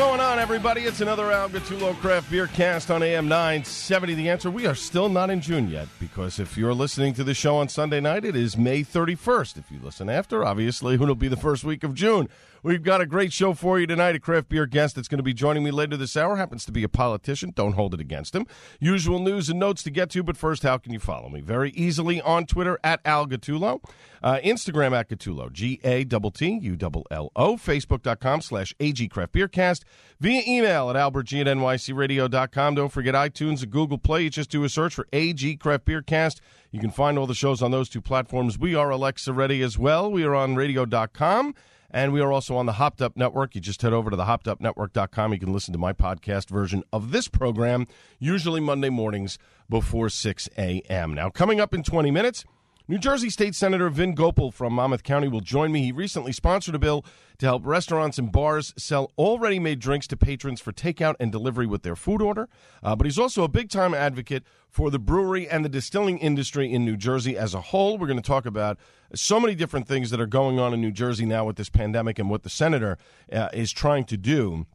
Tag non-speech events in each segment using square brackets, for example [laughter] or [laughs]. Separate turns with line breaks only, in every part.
going on, everybody? It's another Al Gattullo Craft Beer Cast on AM 970. The answer we are still not in June yet because if you're listening to the show on Sunday night, it is May 31st. If you listen after, obviously, [laughs] it'll be the first week of June. We've got a great show for you tonight. A craft beer guest that's going to be joining me later this hour happens to be a politician. Don't hold it against him. Usual news and notes to get to, but first, how can you follow me? Very easily on Twitter at Al Gattullo, uh, Instagram at Gattullo, G A T T U L L O, Facebook.com slash AG Craft Beer Cast, via email at albertg at nycradio.com. Don't forget iTunes and Google Play. You just do a search for AG Craft Beer Cast. You can find all the shows on those two platforms. We are Alexa ready as well. We are on radio.com. And we are also on the Hopped Up Network. You just head over to the hoppedupnetwork.com. You can listen to my podcast version of this program, usually Monday mornings before 6 a.m. Now, coming up in 20 minutes, New Jersey State Senator Vin Gopal from Monmouth County will join me. He recently sponsored a bill to help restaurants and bars sell already made drinks to patrons for takeout and delivery with their food order. Uh, but he's also a big time advocate for the brewery and the distilling industry in New Jersey as a whole. We're going to talk about so many different things that are going on in New Jersey now with this pandemic and what the senator uh, is trying to do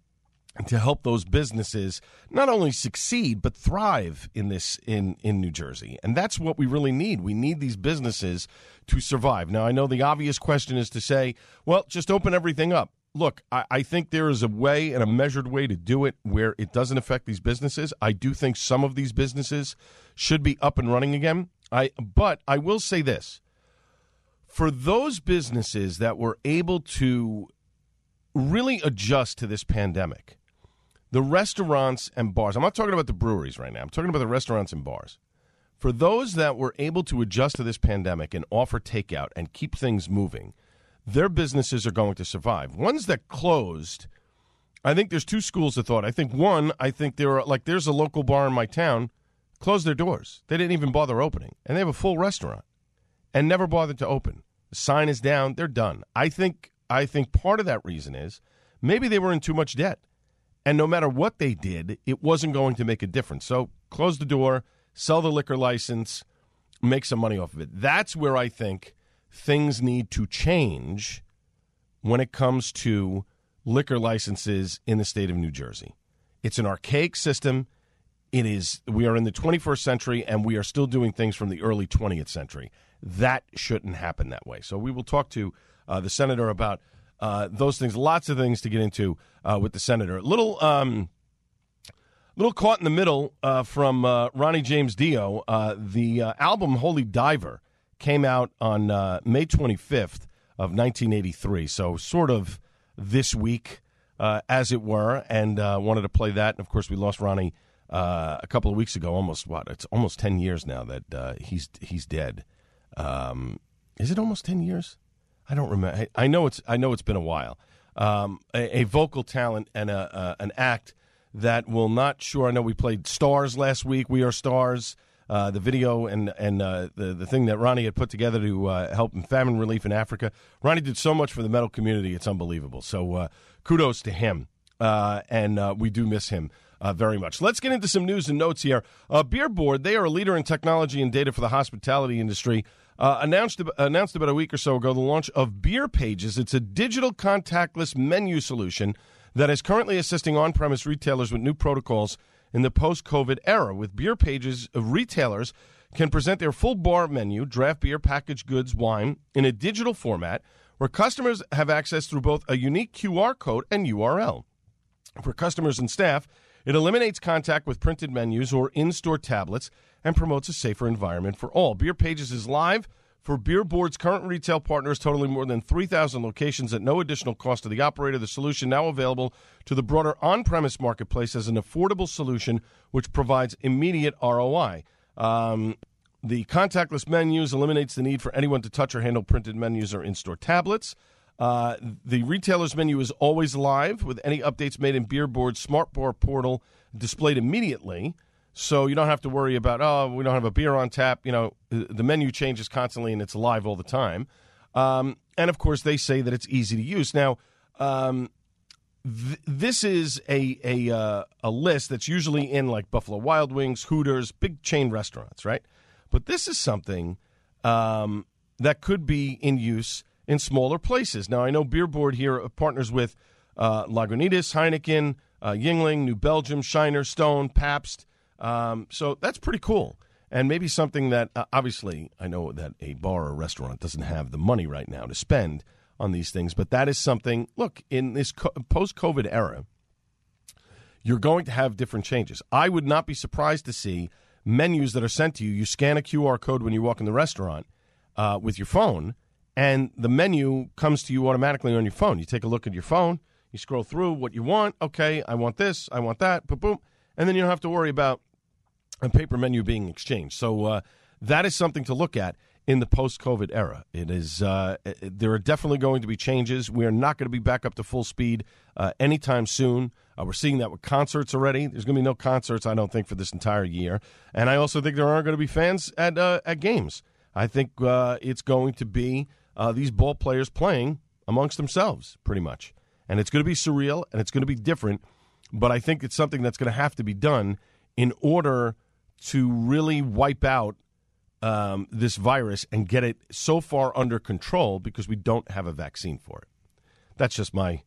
to help those businesses not only succeed but thrive in this in in New Jersey. And that's what we really need. We need these businesses to survive. Now I know the obvious question is to say, well, just open everything up. Look, I, I think there is a way and a measured way to do it where it doesn't affect these businesses. I do think some of these businesses should be up and running again. I but I will say this. For those businesses that were able to really adjust to this pandemic, the restaurants and bars, I'm not talking about the breweries right now, I'm talking about the restaurants and bars. For those that were able to adjust to this pandemic and offer takeout and keep things moving, their businesses are going to survive. Ones that closed, I think there's two schools of thought. I think one, I think there are like there's a local bar in my town closed their doors. They didn't even bother opening, and they have a full restaurant and never bothered to open. The sign is down, they're done. I think I think part of that reason is maybe they were in too much debt. And no matter what they did, it wasn't going to make a difference. So close the door, sell the liquor license, make some money off of it. That's where I think things need to change when it comes to liquor licenses in the state of New Jersey. It's an archaic system. It is we are in the 21st century and we are still doing things from the early 20th century. That shouldn't happen that way. So we will talk to uh, the senator about uh, those things. Lots of things to get into uh, with the senator. Little, um, little caught in the middle uh, from uh, Ronnie James Dio. Uh, the album Holy Diver came out on May 25th of 1983. So sort of this week, as it were, and wanted to play that. And of course, we lost Ronnie a couple of weeks ago. Almost what? It's almost 10 years now that he's he's dead. Um, is it almost 10 years? I don't remember. I know it's I know it's been a while. Um, a, a, vocal talent and a, uh, an act that will not. Sure, I know we played Stars last week. We are Stars. Uh, the video and and uh, the the thing that Ronnie had put together to uh, help in famine relief in Africa. Ronnie did so much for the metal community; it's unbelievable. So uh, kudos to him, uh, and we do miss him. very much. Let's get into some news and notes here. Beer Board, they are a leader in technology and data for the hospitality industry uh, announced announced about a week or so ago the launch of Beer Pages. It's a digital contactless menu solution that is currently assisting on-premise retailers with new protocols in the post-COVID era. With Beer Pages, uh, retailers can present their full bar menu, draft beer, packaged goods, wine in a digital format where customers have access through both a unique QR code and URL. For customers and staff, It eliminates contact with printed menus or in store tablets and promotes a safer environment for all. Beer Pages is live for Beer Board's current retail partners, totaling more than 3,000 locations at no additional cost to the operator. The solution now available to the broader on premise marketplace as an affordable solution which provides immediate ROI. Um, the contactless menus eliminates the need for anyone to touch or handle printed menus or in store tablets. Uh, the retailer's menu is always live with any updates made in Beer Board's Smart Bar portal displayed immediately. So you don't have to worry about, oh, we don't have a beer on tap. You know, the menu changes constantly and it's live all the time. Um, and of course, they say that it's easy to use. Now, um, th- this is a a, uh, a list that's usually in like Buffalo Wild Wings, Hooters, big chain restaurants, right? But this is something um, that could be in use in smaller places. Now, I know Beer Board here partners with uh, Lagunitas, Heineken, uh, Yuengling, New Belgium, Shiner, Stone, Pabst. Um, so that's pretty cool. And maybe something that, uh, obviously, I know that a bar or restaurant doesn't have the money right now to spend on these things, but that is something, look, in this co- post COVID era, you're going to have different changes. I would not be surprised to see menus that are sent to you. You scan a QR code when you walk in the restaurant uh, with your phone, and the menu comes to you automatically on your phone. You take a look at your phone, you scroll through what you want. Okay, I want this, I want that, boom, boom. And then you don't have to worry about a paper menu being exchanged. So uh, that is something to look at in the post-COVID era. It is uh, there are definitely going to be changes. We are not going to be back up to full speed uh, anytime soon. Uh, we're seeing that with concerts already. There's going to be no concerts, I don't think, for this entire year. And I also think there aren't going to be fans at uh, at games. I think uh, it's going to be uh, these ball players playing amongst themselves, pretty much. And it's going to be surreal and it's going to be different. But I think it's something that's going to have to be done in order to really wipe out um, this virus and get it so far under control because we don't have a vaccine for it. That's just my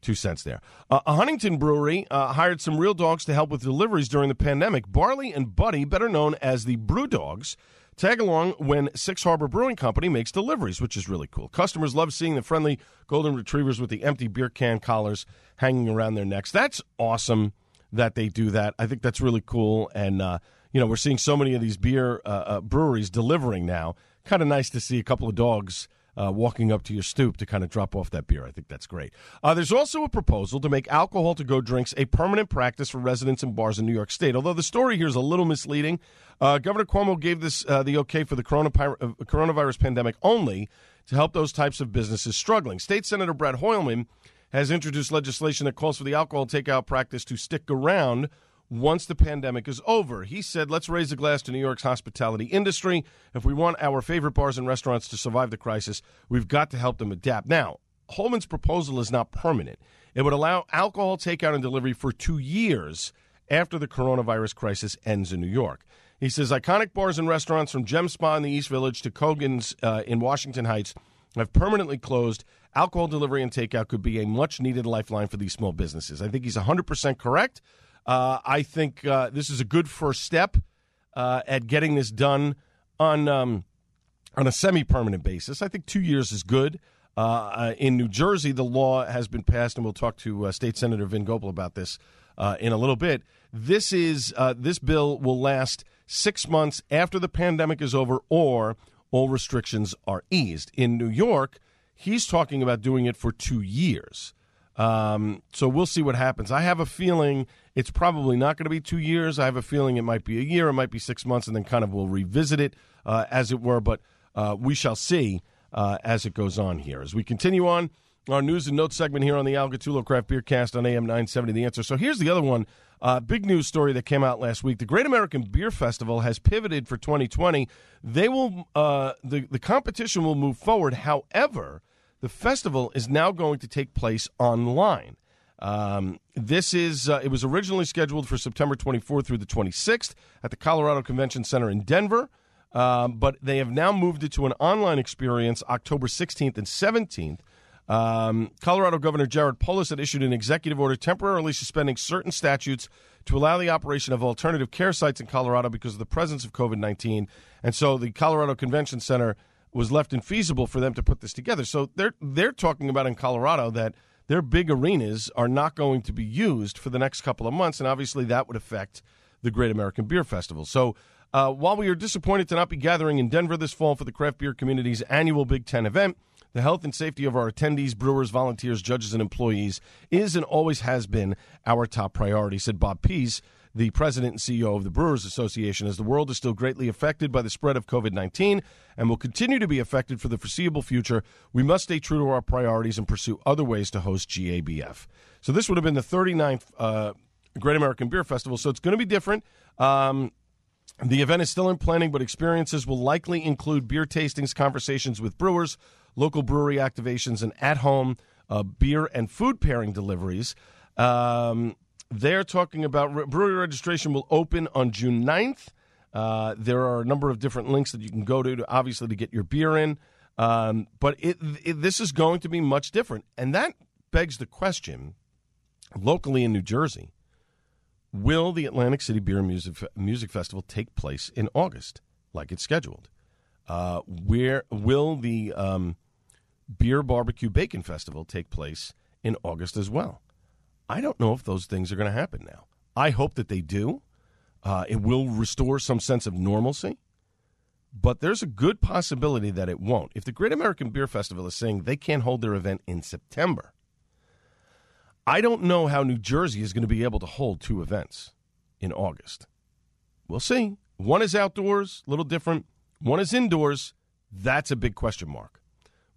two cents there. Uh, a Huntington brewery uh, hired some real dogs to help with deliveries during the pandemic. Barley and Buddy, better known as the Brew Dogs, tag along when Six Harbor Brewing Company makes deliveries, which is really cool. Customers love seeing the friendly golden retrievers with the empty beer can collars hanging around their necks. That's awesome that they do that. I think that's really cool. And, uh, you know, we're seeing so many of these beer uh, uh, breweries delivering now. Kind of nice to see a couple of dogs uh, walking up to your stoop to kind of drop off that beer. I think that's great. Uh, there's also a proposal to make alcohol to go drinks a permanent practice for residents and bars in New York State. Although the story here is a little misleading, uh, Governor Cuomo gave this uh, the okay for the uh, coronavirus pandemic only to help those types of businesses struggling. State Senator Brad Hoylman has introduced legislation that calls for the alcohol takeout practice to stick around once the pandemic is over. He said, let's raise a glass to New York's hospitality industry. If we want our favorite bars and restaurants to survive the crisis, we've got to help them adapt. Now, Hoylman's proposal is not permanent. It would allow alcohol takeout and delivery for two years after the coronavirus crisis ends in New York. He says iconic bars and restaurants from Gem Spa in the East Village to Coogan's uh, in Washington Heights have permanently closed. Alcohol delivery and takeout could be a much needed lifeline for these small businesses. I think he's 100% correct. Uh, I think uh, this is a good first step uh, at getting this done on um, on a semi-permanent basis. I think two years is good. Uh, uh, in New Jersey, the law has been passed, and we'll talk to uh, State Senator Vin Gopal about this in a little bit. This is this bill will last six months after the pandemic is over, or all restrictions are eased. In New York, he's talking about doing it for two years. Um, so we'll see what happens. I have a feeling it's probably not going to be two years. I have a feeling it might be a year, it might be six months, and then kind of we'll revisit it, uh, as it were. But uh, we shall see uh, as it goes on here. As we continue on our news and notes segment here on the Al Gattullo Craft Beer Cast on AM 970 The Answer. So here's the other one. Uh, big news story that came out last week. The Great American Beer Festival has pivoted for 2020. They will uh, the the competition will move forward. However, the festival is now going to take place online. Um, this is uh, it was originally scheduled for September 24th through the 26th at the Colorado Convention Center in Denver, um, but they have now moved it to an online experience October 16th and 17th. Um, Colorado Governor Jared Polis had issued an executive order temporarily suspending certain statutes to allow the operation of alternative care sites in Colorado because of the presence of COVID 19. And so the Colorado Convention Center was left infeasible for them to put this together. So they're they're talking about in Colorado that their big arenas are not going to be used for the next couple of months, and obviously that would affect the Great American Beer Festival. So uh, while we are disappointed to not be gathering in Denver this fall for the craft beer community's annual Big Ten event, the health and safety of our attendees, brewers, volunteers, judges, and employees is and always has been our top priority, said Bob Pease, the president and CEO of the Brewers Association, as the world is still greatly affected by the spread of COVID 19 and will continue to be affected for the foreseeable future. We must stay true to our priorities and pursue other ways to host GABF. So, this would have been the 39th uh, Great American Beer Festival. So, it's going to be different. Um, the event is still in planning, but experiences will likely include beer tastings, conversations with brewers, local brewery activations, and at home uh, beer and food pairing deliveries. Um, they're talking about re- brewery registration will open on June 9th. Uh, there are a number of different links that you can go to, to obviously, to get your beer in. Um, but it, it, this is going to be much different. And that begs the question locally in New Jersey Will the Atlantic City Beer Music, Music Festival take place in August, like it's scheduled? Uh, where will the um, Beer Barbecue Bacon Festival take place in August as well? I don't know if those things are going to happen now. I hope that they do. Uh, it will restore some sense of normalcy, but there's a good possibility that it won't. If the Great American Beer Festival is saying they can't hold their event in September, I don't know how New Jersey is going to be able to hold two events in August. We'll see. One is outdoors, a little different. One is indoors. That's a big question mark.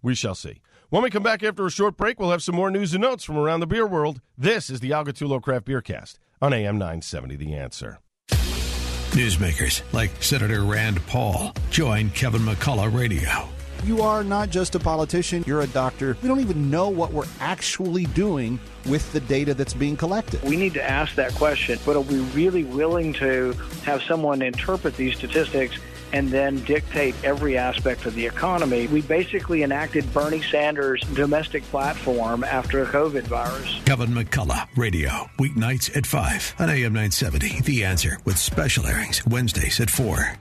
We shall see. When we come back after a short break, we'll have some more news and notes from around the beer world. This is the Al Gattullo Craft Beer Cast on AM 970 The Answer.
Newsmakers like Senator Rand Paul join Kevin McCullough Radio.
You are not just a politician, you're a doctor. We don't even know what we're actually doing with the data that's being collected.
We need to ask that question, but are we really willing to have someone interpret these statistics and then dictate every aspect of the economy? We basically enacted Bernie Sanders' domestic platform after a COVID virus.
Kevin McCullough Radio, weeknights at 5 on AM 970. The Answer with special airings Wednesdays at 4.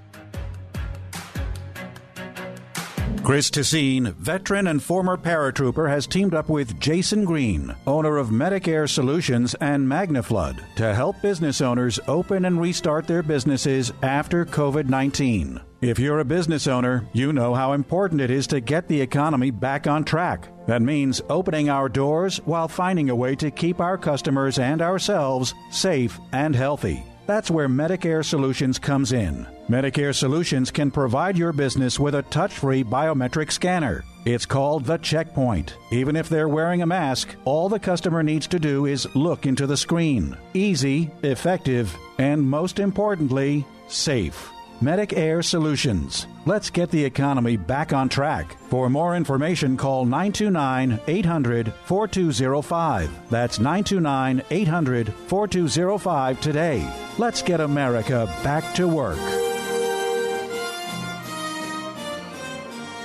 Chris Tessine, veteran and former paratrooper, has teamed up with Jason Green, owner of Medicare Solutions and MagnaFlood, to help business owners open and restart their businesses after COVID 19. If you're a business owner, you know how important it is to get the economy back on track. That means opening our doors while finding a way to keep our customers and ourselves safe and healthy. That's where Medicare Solutions comes in. Medicare Solutions can provide your business with a touch free biometric scanner. It's called the Checkpoint. Even if they're wearing a mask, all the customer needs to do is look into the screen. Easy, effective, and most importantly, safe. Medic Air Solutions. Let's get the economy back on track. For more information, call 929 800 4205. That's 929 800 4205 today. Let's get America back to work.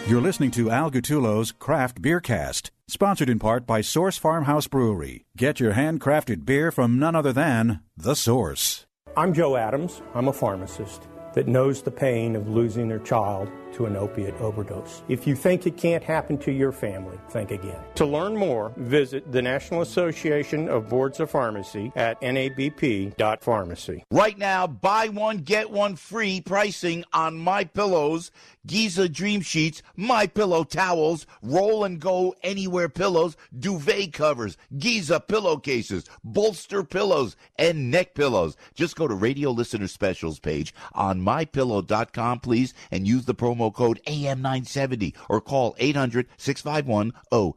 You're listening to Al Gattullo's Craft Beer Cast, sponsored in part by Source Farmhouse Brewery. Get your handcrafted beer from none other than The Source.
I'm Joe Adams. I'm a pharmacist that knows the pain of losing their child to an opiate overdose. If you think it can't happen to your family, think again. To learn more, visit the National Association of Boards of Pharmacy at nabp.pharmacy.
Right now, buy one get one free pricing on my pillows, Giza Dream Sheets, My Pillow towels, Roll and Go Anywhere pillows, duvet covers, Giza pillowcases, bolster pillows, and neck pillows. Just go to Radio Listener Specials page on mypillow.com, please, and use the promo code AM970 or call 800 651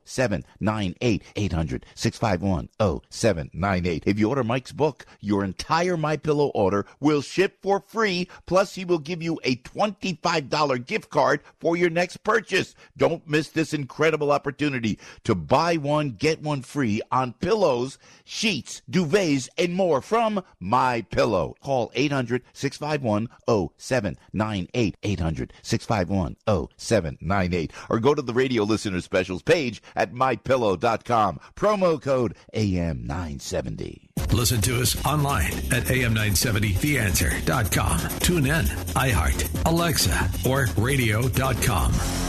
0798. 800 651 0798. If you order Mike's book, your entire My Pillow order will ship for free, plus, he will give you a $25 gift card for your next purchase. Don't miss this incredible opportunity to buy one, get one free on pillows, sheets, duvets, and more from My Pillow. Call 800 651 0798. 800 651 0798. Or go to the radio listener specials page at mypillow.com. Promo code AM970.
Listen to us online at am970theanswer.com. Tune in, iHeart, Alexa, or radio.com.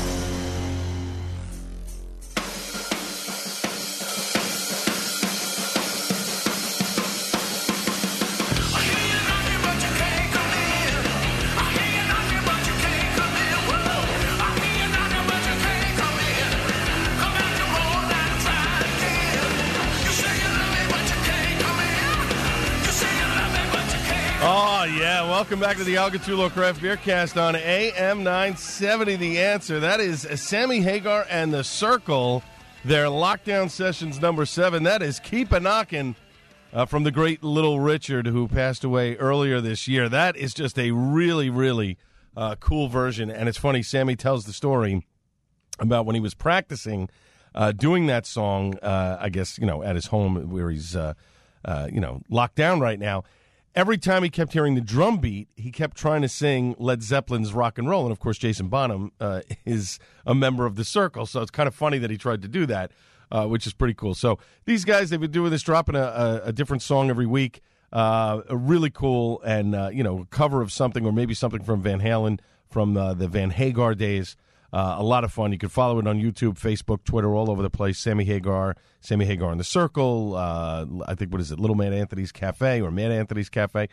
welcome back to the Al Gattullo Craft Beer Cast on AM 970. The answer that is Sammy Hagar and the Circle. Their lockdown sessions number seven. That is Keep a Knockin' uh, from the great Little Richard, who passed away earlier this year. That is just a really, really uh, cool version. And it's funny, Sammy tells the story about when he was practicing uh, doing that song, uh, I guess, you know, at his home where he's, uh, uh, you know, locked down right now every time he kept hearing the drum beat, he kept trying to sing Led Zeppelin's rock and roll. And of course, Jason Bonham uh, [laughs] is a member of the Circle, so it's kind of funny that he tried to do that, uh, which is pretty cool. So these guys, they've been doing this, dropping a, a, a different song every week. Uh, a really cool, and uh, you know, cover of something or maybe something from Van Halen from uh, the Van Hagar days. Uh, a lot of fun. You can follow it on YouTube, Facebook, Twitter, all over the place. Sammy Hagar, Sammy Hagar in the Circle. Uh, I think what is it, Little Man Anthony's Cafe or Man Anthony's Cafe.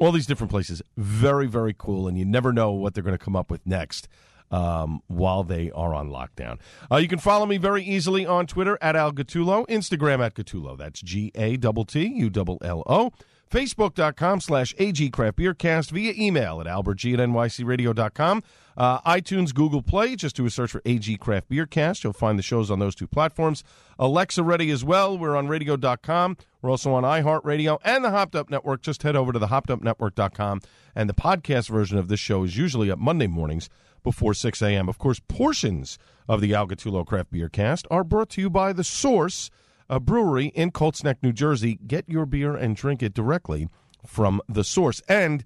All these different places. Very, very cool, and you never know what they're going to come up with next. Um, while they are on lockdown. Uh, you can follow me very easily on Twitter at Al Gattullo, Instagram at Gattullo. That's G A T T U L L O. Facebook.com slash agcraftbeercast via email at albertg at nycradio.com. Uh, iTunes, Google Play, just do a search for AG Craft Beer Cast. You'll find the shows on those two platforms. Alexa ready as well. We're on radio.com. We're also on iHeartRadio and the Hopped Up Network. Just head over to the hoppedupnetwork.com. And the podcast version of this show is usually up Monday mornings before 6 a.m. Of course, portions of the Al Gattullo Craft Beer Cast are brought to you by The Source, a brewery in Colts Neck, New Jersey. Get your beer and drink it directly from The Source. And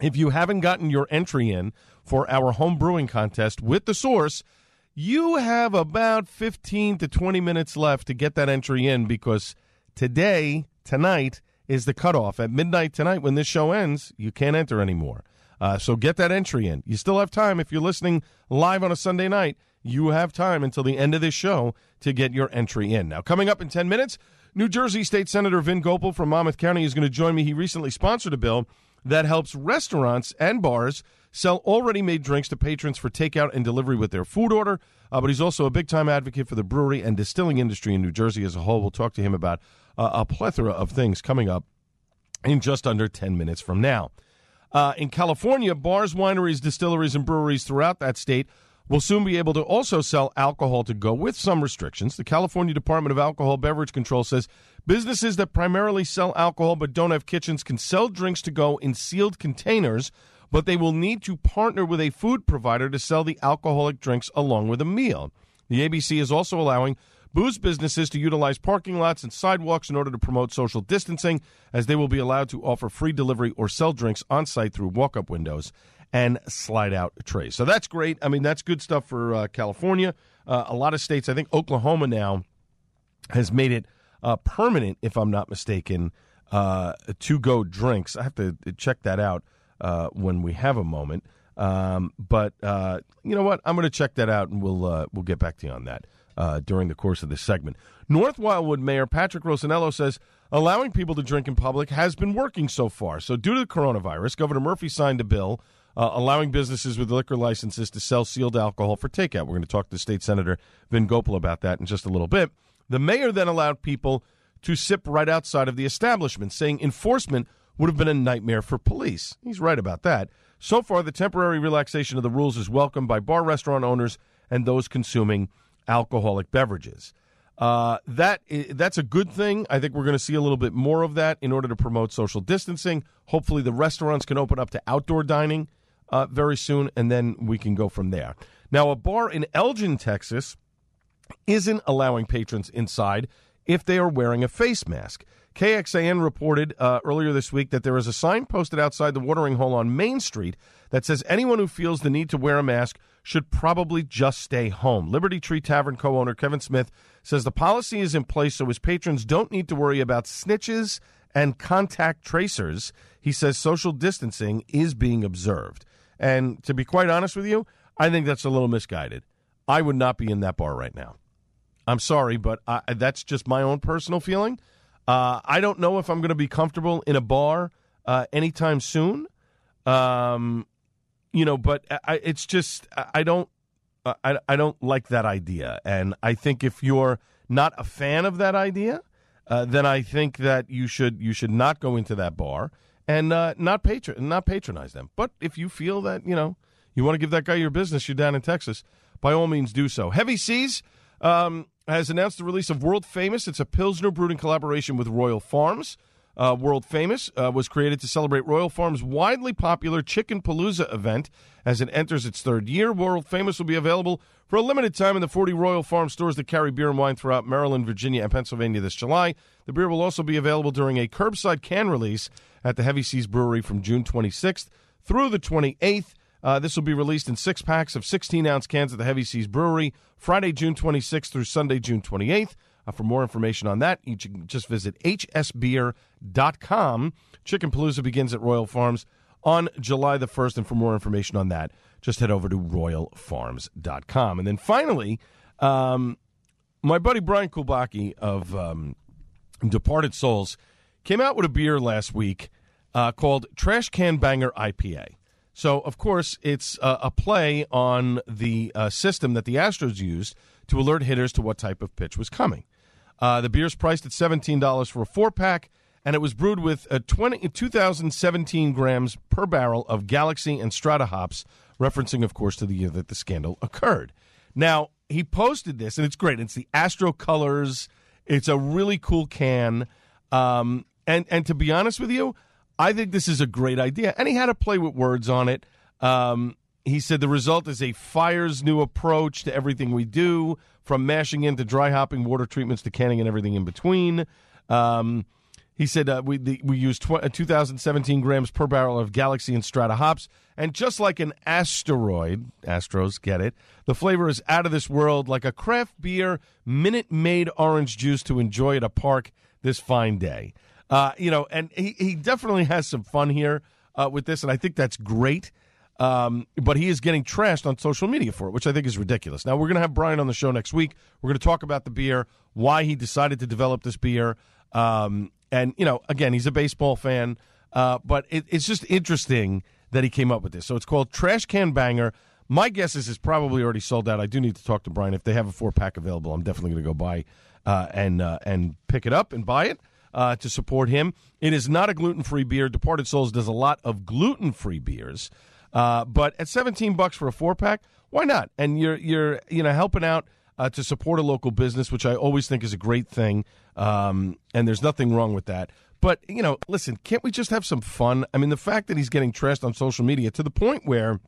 if you haven't gotten your entry in for our home brewing contest with the source, you have about 15 to 20 minutes left to get that entry in because today, tonight, is the cutoff. At midnight tonight, when this show ends, you can't enter anymore. Uh, so get that entry in. You still have time. If you're listening live on a Sunday night, you have time until the end of this show to get your entry in. Now, coming up in 10 minutes, New Jersey State Senator Vin Gopal from Monmouth County is going to join me. He recently sponsored a bill that helps restaurants and bars sell already made drinks to patrons for takeout and delivery with their food order. Uh, but he's also a big time advocate for the brewery and distilling industry in New Jersey as a whole. We'll talk to him about uh, a plethora of things coming up in just under 10 minutes from now. Uh, in California, bars, wineries, distilleries, and breweries throughout that state will soon be able to also sell alcohol to go with some restrictions. The California Department of Alcohol Beverage Control says businesses that primarily sell alcohol but don't have kitchens can sell drinks to go in sealed containers, but they will need to partner with a food provider to sell the alcoholic drinks along with a meal. The ABC is also allowing booze businesses to utilize parking lots and sidewalks in order to promote social distancing, as they will be allowed to offer free delivery or sell drinks on site through walk up windows and slide out trays. So that's great. I mean, that's good stuff for uh, California. Uh, a lot of states, I think Oklahoma now has made it uh, permanent, if I'm not mistaken, uh, to go drinks. I have to check that out uh, when we have a moment. Um, but uh, you know what? I'm going to check that out, and we'll we'll get back to you on that during the course of this segment. North Wildwood Mayor Patrick Rosenello says allowing people to drink in public has been working so far. So, due to the coronavirus, Governor Murphy signed a bill uh, allowing businesses with liquor licenses to sell sealed alcohol for takeout. We're going to talk to State Senator Vin Gopal about that in just a little bit. The mayor then allowed people to sip right outside of the establishment, saying enforcement would have been a nightmare for police. He's right about that. So far, the temporary relaxation of the rules is welcomed by bar restaurant owners and those consuming alcoholic beverages. Uh, that that's a good thing. I think we're going to see a little bit more of that in order to promote social distancing. Hopefully, the restaurants can open up to outdoor dining uh, very soon, and then we can go from there. Now, a bar in Elgin, Texas, isn't allowing patrons inside if they are wearing a face mask. KXAN reported uh, earlier this week that there is a sign posted outside the watering hole on Main Street that says anyone who feels the need to wear a mask should probably just stay home. Liberty Tree Tavern co owner Kevin Smith says the policy is in place so his patrons don't need to worry about snitches and contact tracers. He says social distancing is being observed. And to be quite honest with you, I think that's a little misguided. I would not be in that bar right now. I'm sorry, but I, that's just my own personal feeling. Uh, I don't know if I'm going to be comfortable in a bar uh, anytime soon. Um, you know, but I, it's just I don't I, I don't like that idea, and I think if you're not a fan of that idea, uh, then I think that you should you should not go into that bar and uh, not patron not patronize them. But if you feel that you know you want to give that guy your business, you're down in Texas, by all means do so. Heavy Seas um, has announced the release of World Famous. It's a Pilsner brewed in collaboration with Royal Farms. Uh, World Famous uh, was created to celebrate Royal Farms' widely popular Chicken Palooza event as it enters its third year. World Famous will be available for a limited time in the 40 Royal Farm stores that carry beer and wine throughout Maryland, Virginia, and Pennsylvania this July. The beer will also be available during a curbside can release at the Heavy Seas Brewery from June 26th through the 28th. Uh, this will be released in six packs of 16 ounce cans at the Heavy Seas Brewery Friday, June 26th through Sunday, June 28th. Uh, for more information on that, you can just visit hsbeer.com. Chicken Palooza begins at Royal Farms on July the 1st. And for more information on that, just head over to royalfarms.com. And then finally, um, my buddy Brian Kulbacki of um, Departed Soles came out with a beer last week uh, called Trash Can Banger IPA. So, of course, it's uh, a play on the uh, system that the Astros used to alert hitters to what type of pitch was coming. Uh, the beer's priced at $17 for a four pack, and it was brewed with a 20, 2017 grams per barrel of Galaxy and Strata hops, referencing, of course, to the year that the scandal occurred. Now, he posted this, and it's great. It's the Astro colors. It's a really cool can. Um, and, and to be honest with you, I think this is a great idea. And he had to play with words on it. Um, he said the result is a fire's new approach to everything we do, from mashing into dry hopping, water treatments to canning, and everything in between. Um, he said uh, we the, we use tw- uh, 2017 grams per barrel of Galaxy and Strata hops, and just like an asteroid, Astros get it. The flavor is out of this world, like a craft beer, Minute Maid orange juice to enjoy at a park this fine day. Uh, you know, and he, he definitely has some fun here uh, with this, and I think that's great. Um, but he is getting trashed on social media for it, which I think is ridiculous. Now, we're going to have Brian on the show next week. We're going to talk about the beer, why he decided to develop this beer. Um, and, you know, again, he's a baseball fan, uh, but it, it's just interesting that he came up with this. So it's called Trash Can Banger. My guess is it's probably already sold out. I do need to talk to Brian. If they have a four pack available, I'm definitely going to go buy uh, and uh, and pick it up and buy it uh, to support him. It is not a gluten free beer. Departed Soles does a lot of gluten free beers, uh, but at 17 bucks for a four pack, why not? And you're you're you know helping out. Uh, to support a local business, which I always think is a great thing, um, and there's nothing wrong with that. But you know, listen, can't we just have some fun? I mean, the fact that he's getting trashed on social media to the point where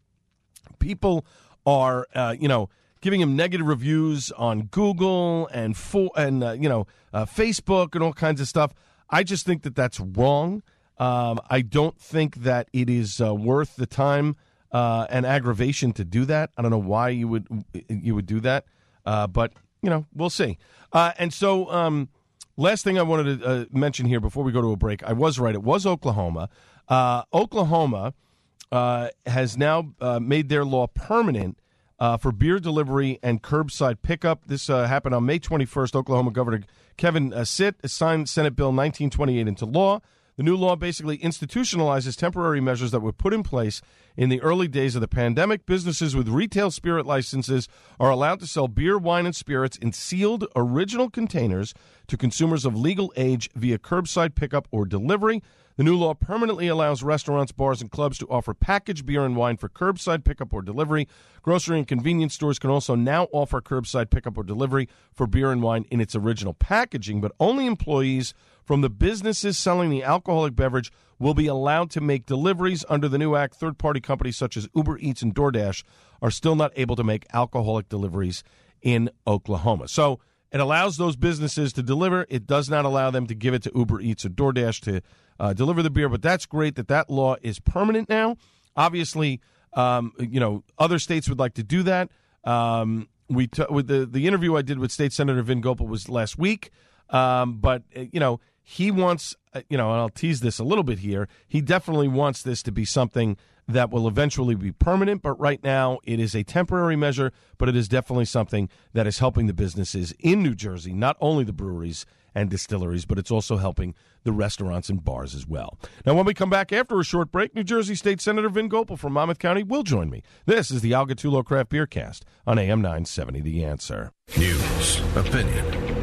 people are, uh, you know, giving him negative reviews on Google and for and uh, you know uh, Facebook and all kinds of stuff. I just think that that's wrong. Um, I don't think that it is uh, worth the time uh, and aggravation to do that. I don't know why you would you would do that, uh, but you know we'll see. Uh, and so, um, last thing I wanted to mention here before we go to a break, I was right. It was Oklahoma. Oklahoma has now made their law permanent uh, for beer delivery and curbside pickup. This uh, happened on May 21st. Oklahoma Governor Kevin uh, Stitt signed Senate Bill 1928 into law. The new law basically institutionalizes temporary measures that were put in place in the early days of the pandemic. Businesses with retail spirit licenses are allowed to sell beer, wine, and spirits in sealed original containers to consumers of legal age via curbside pickup or delivery. The new law permanently allows restaurants, bars, and clubs to offer packaged beer and wine for curbside pickup or delivery. Grocery and convenience stores can also now offer curbside pickup or delivery for beer and wine in its original packaging, but only employees from the businesses selling the alcoholic beverage will be allowed to make deliveries under the new act. Third party companies such as Uber Eats and DoorDash are still not able to make alcoholic deliveries in Oklahoma. So it allows those businesses to deliver. It does not allow them to give it to Uber Eats or DoorDash to uh, deliver the beer. But that's great that that law is permanent now. Obviously, um, you know, other states would like to do that. Um, we t- with the the interview I did with State Senator Vin Gopal was last week, um, but uh, you know he wants uh, you know, and I'll tease this a little bit here. He definitely wants this to be something that will eventually be permanent, but right now it is a temporary measure, but it is definitely something that is helping the businesses in New Jersey, not only the breweries and distilleries, but it's also helping the restaurants and bars as well. Now, when we come back after a short break, New Jersey State Senator Vin Gopal from Monmouth County will join me. This is the Al Gattullo Craft Beer Cast on AM 970 The Answer.
News, opinion.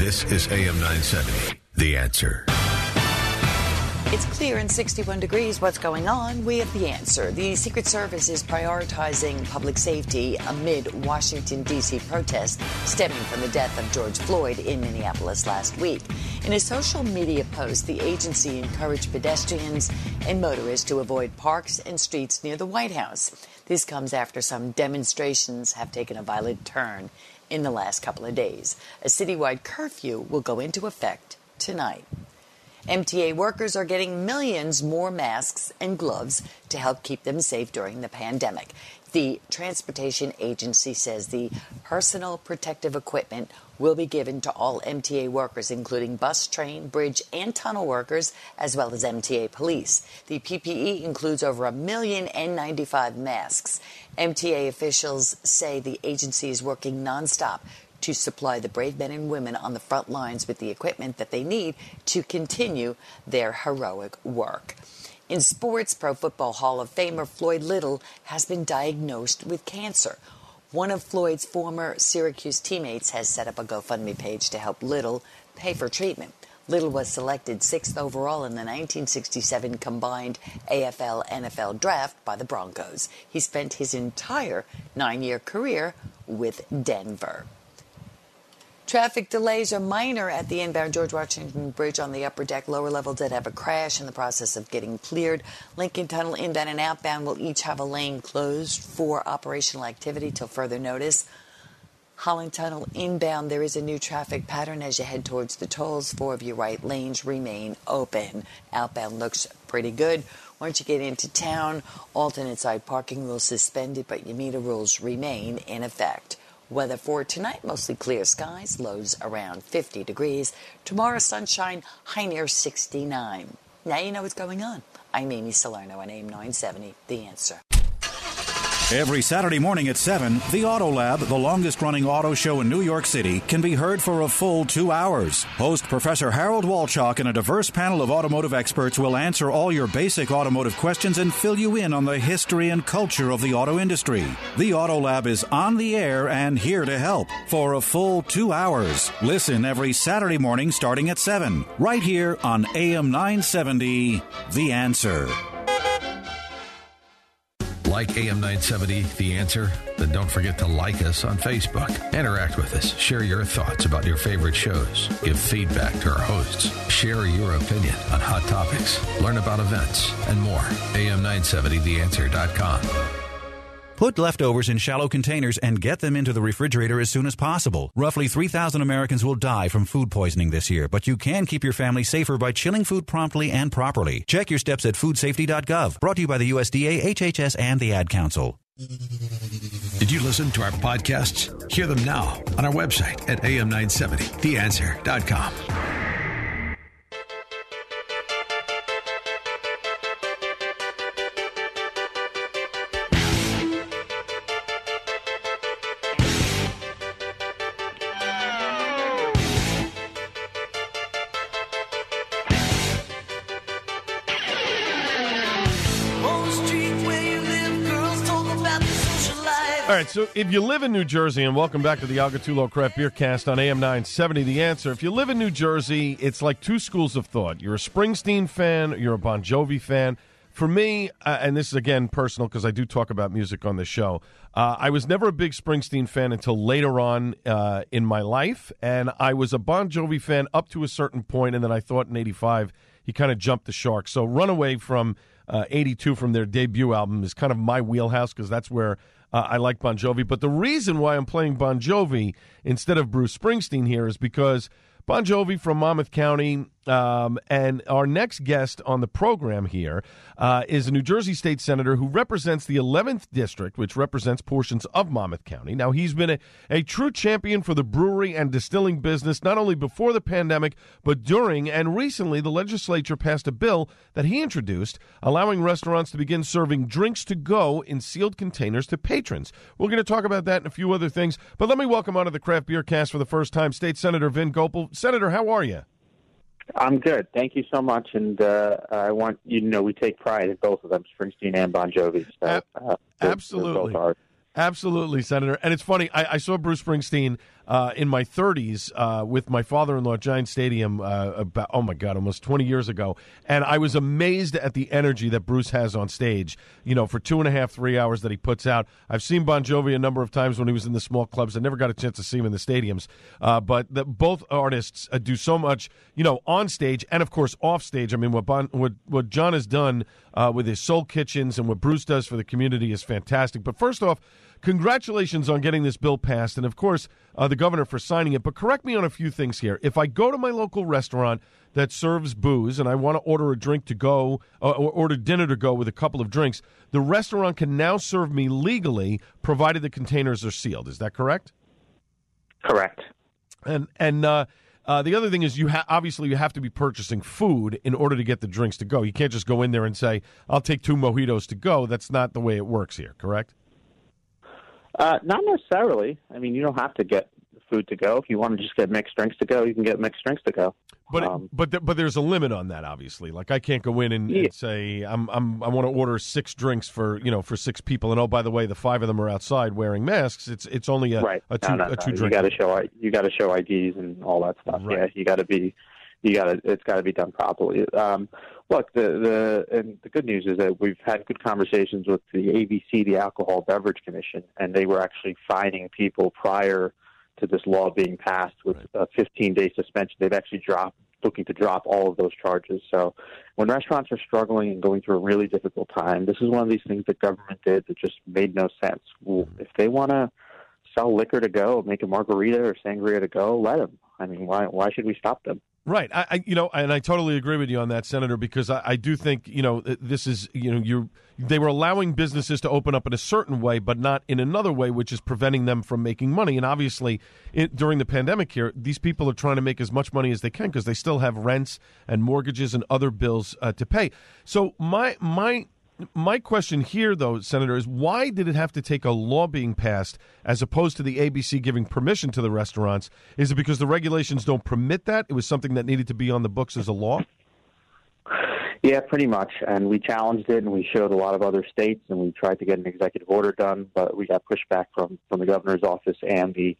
This is AM 970 The Answer.
It's clear in 61 degrees what's going on. We have the answer. The Secret Service is prioritizing public safety amid Washington, D.C. protests stemming from the death of George Floyd in Minneapolis last week. In a social media post, the agency encouraged pedestrians and motorists to avoid parks and streets near the White House. This comes after some demonstrations have taken a violent turn in the last couple of days. A citywide curfew will go into effect tonight. MTA workers are getting millions more masks and gloves to help keep them safe during the pandemic. The transportation agency says the personal protective equipment will be given to all MTA workers, including bus, train, bridge, and tunnel workers, as well as MTA police. The PPE includes over a million N95 masks. MTA officials say the agency is working nonstop to supply the brave men and women on the front lines with the equipment that they need to continue their heroic work. In sports, Pro Football Hall of Famer Floyd Little has been diagnosed with cancer. One of Floyd's former Syracuse teammates has set up a GoFundMe page to help Little pay for treatment. Little was selected sixth overall in the 1967 combined AFL NFL draft by the Broncos. He spent his entire nine year career with Denver. Traffic delays are minor at the inbound George Washington Bridge on the upper deck. Lower level did have a crash in the process of getting cleared. Lincoln Tunnel inbound and outbound will each have a lane closed for operational activity till further notice. Holland Tunnel inbound, there is a new traffic pattern as you head towards the tolls. Four of your right lanes remain open. Outbound looks pretty good. Once you get into town, alternate side parking rules suspended, but your meter rules remain in effect. Weather for tonight, mostly clear skies, lows around 50 degrees. Tomorrow, sunshine, high near 69. Now you know what's going on. I'm Amy Salerno on AM 970, The Answer.
Every Saturday morning at 7, the Auto Lab, the longest running auto show in New York City, can be heard for a full two hours. Host Professor Harold Wolchok and a diverse panel of automotive experts will answer all your basic automotive questions and fill you in on the history and culture of the auto industry. The Auto Lab is on the air and here to help for a full two hours. Listen every Saturday morning starting at 7, right here on AM 970, The Answer.
Like AM 970, The Answer? Then don't forget to like us on Facebook. Interact with us. Share your thoughts about your favorite shows. Give feedback to our hosts. Share your opinion on hot topics. Learn about events and more. AM970TheAnswer.com.
Put leftovers in shallow containers and get them into the refrigerator as soon as possible. Roughly 3,000 Americans will die from food poisoning this year, but you can keep your family safer by chilling food promptly and properly. Check your steps at foodsafety.gov. Brought to you by the USDA, HHS, and the Ad Council.
Did you listen to our podcasts? Hear them now on our website at am970theanswer.com.
All right, so if you live in New Jersey, and welcome back to the Al Gattullo Craft Beer Cast on AM 970, The Answer. If you live in New Jersey, it's like two schools of thought. You're a Springsteen fan, you're a Bon Jovi fan. For me, uh, and this is again personal because I do talk about music on the show, uh, I was never a big Springsteen fan until later on uh, in my life. And I was a Bon Jovi fan up to a certain point, and then I thought in 85 he kind of jumped the shark. So Runaway from uh, 82 from their debut album is kind of my wheelhouse because that's where uh, I like Bon Jovi. But the reason why I'm playing Bon Jovi instead of Bruce Springsteen here is because Bon Jovi from Monmouth County, um, and our next guest on the program here uh, is a New Jersey state senator who represents the 11th district, which represents portions of Monmouth County. Now, he's been a, a true champion for the brewery and distilling business, not only before the pandemic, but during. And recently, the legislature passed a bill that he introduced, allowing restaurants to begin serving drinks to go in sealed containers to patrons. We're going to talk about that and a few other things. But let me welcome onto the Craft Beer Cast for the first time State Senator Vin Gopal. Senator, how are you?
I'm good. Thank you so much. And uh, I want you to know we take pride in both of them, Springsteen and Bon Jovi. So, uh, they're-
Absolutely.
they're.
Absolutely, Senator. And it's funny, I, I saw Bruce Springsteen uh, in my 30s uh, with my father-in-law at Giant Stadium uh, about oh my god almost 20 years ago, and I was amazed at the energy that Bruce has on stage. You know, for two and a half three hours that he puts out. I've seen Bon Jovi a number of times when he was in the small clubs. I never got a chance to see him in the stadiums, uh, but the, both artists uh, do so much. You know, on stage and of course off stage. I mean, what bon, what what John has done uh, with his Soul Kitchens and what Bruce does for the community is fantastic. But first off congratulations on getting this bill passed, and of course, uh, the governor for signing it. But correct me on a few things here. If I go to my local restaurant that serves booze and I want to order a drink to go, uh, or order dinner to go with a couple of drinks, the restaurant can now serve me legally, provided the containers are sealed. Is that correct?
Correct.
And and uh, uh, the other thing is, you ha- obviously you have to be purchasing food in order to get the drinks to go. You can't just go in there and say, "I'll take two mojitos to go." That's not the way it works here. Correct?
Uh, not necessarily. I mean, you don't have to get food to go. If you want to just get mixed drinks to go, you can get mixed drinks to go.
But
Um,
but th- but there's a limit on that, obviously. Like I can't go in and,
Yeah.
and say I'm I'm I want to order six drinks for you know for six people, and oh by the way, the five of them are outside wearing masks. It's it's only a
right.
a two
no, no,
a
no.
two
You got to show you got to show IDs and all that stuff.
Right.
Yeah, you got to be you got to it's got to be done properly. Um, look, the the and the good news is that we've had good conversations with the ABC, the Alcohol Beverage Commission, and they were actually fining people prior to this law being passed with a 15 day suspension. They've actually dropped looking to drop all of those charges. So when restaurants are struggling and going through a really difficult time, this is one of these things that government did that just made no sense. Well, if they want to sell liquor to go, make a margarita or sangria to go, let them. I mean, why why should we stop them?
Right. I, I you know, and I totally agree with you on that, Senator, because I, I do think you know this is you know you they were allowing businesses to open up in a certain way, but not in another way, which is preventing them from making money. And obviously, it, during the pandemic here, these people are trying to make as much money as they can because they still have rents and mortgages and other bills uh, to pay. So my my my question here, though, Senator, is why did it have to take a law being passed as opposed to the ABC giving permission to the restaurants? Is it because the regulations don't permit that? It was something that needed to be on the books as a law?
Yeah, pretty much. And we challenged it, and we showed a lot of other states, and we tried to get an executive order done, but we got pushback from from the governor's office and the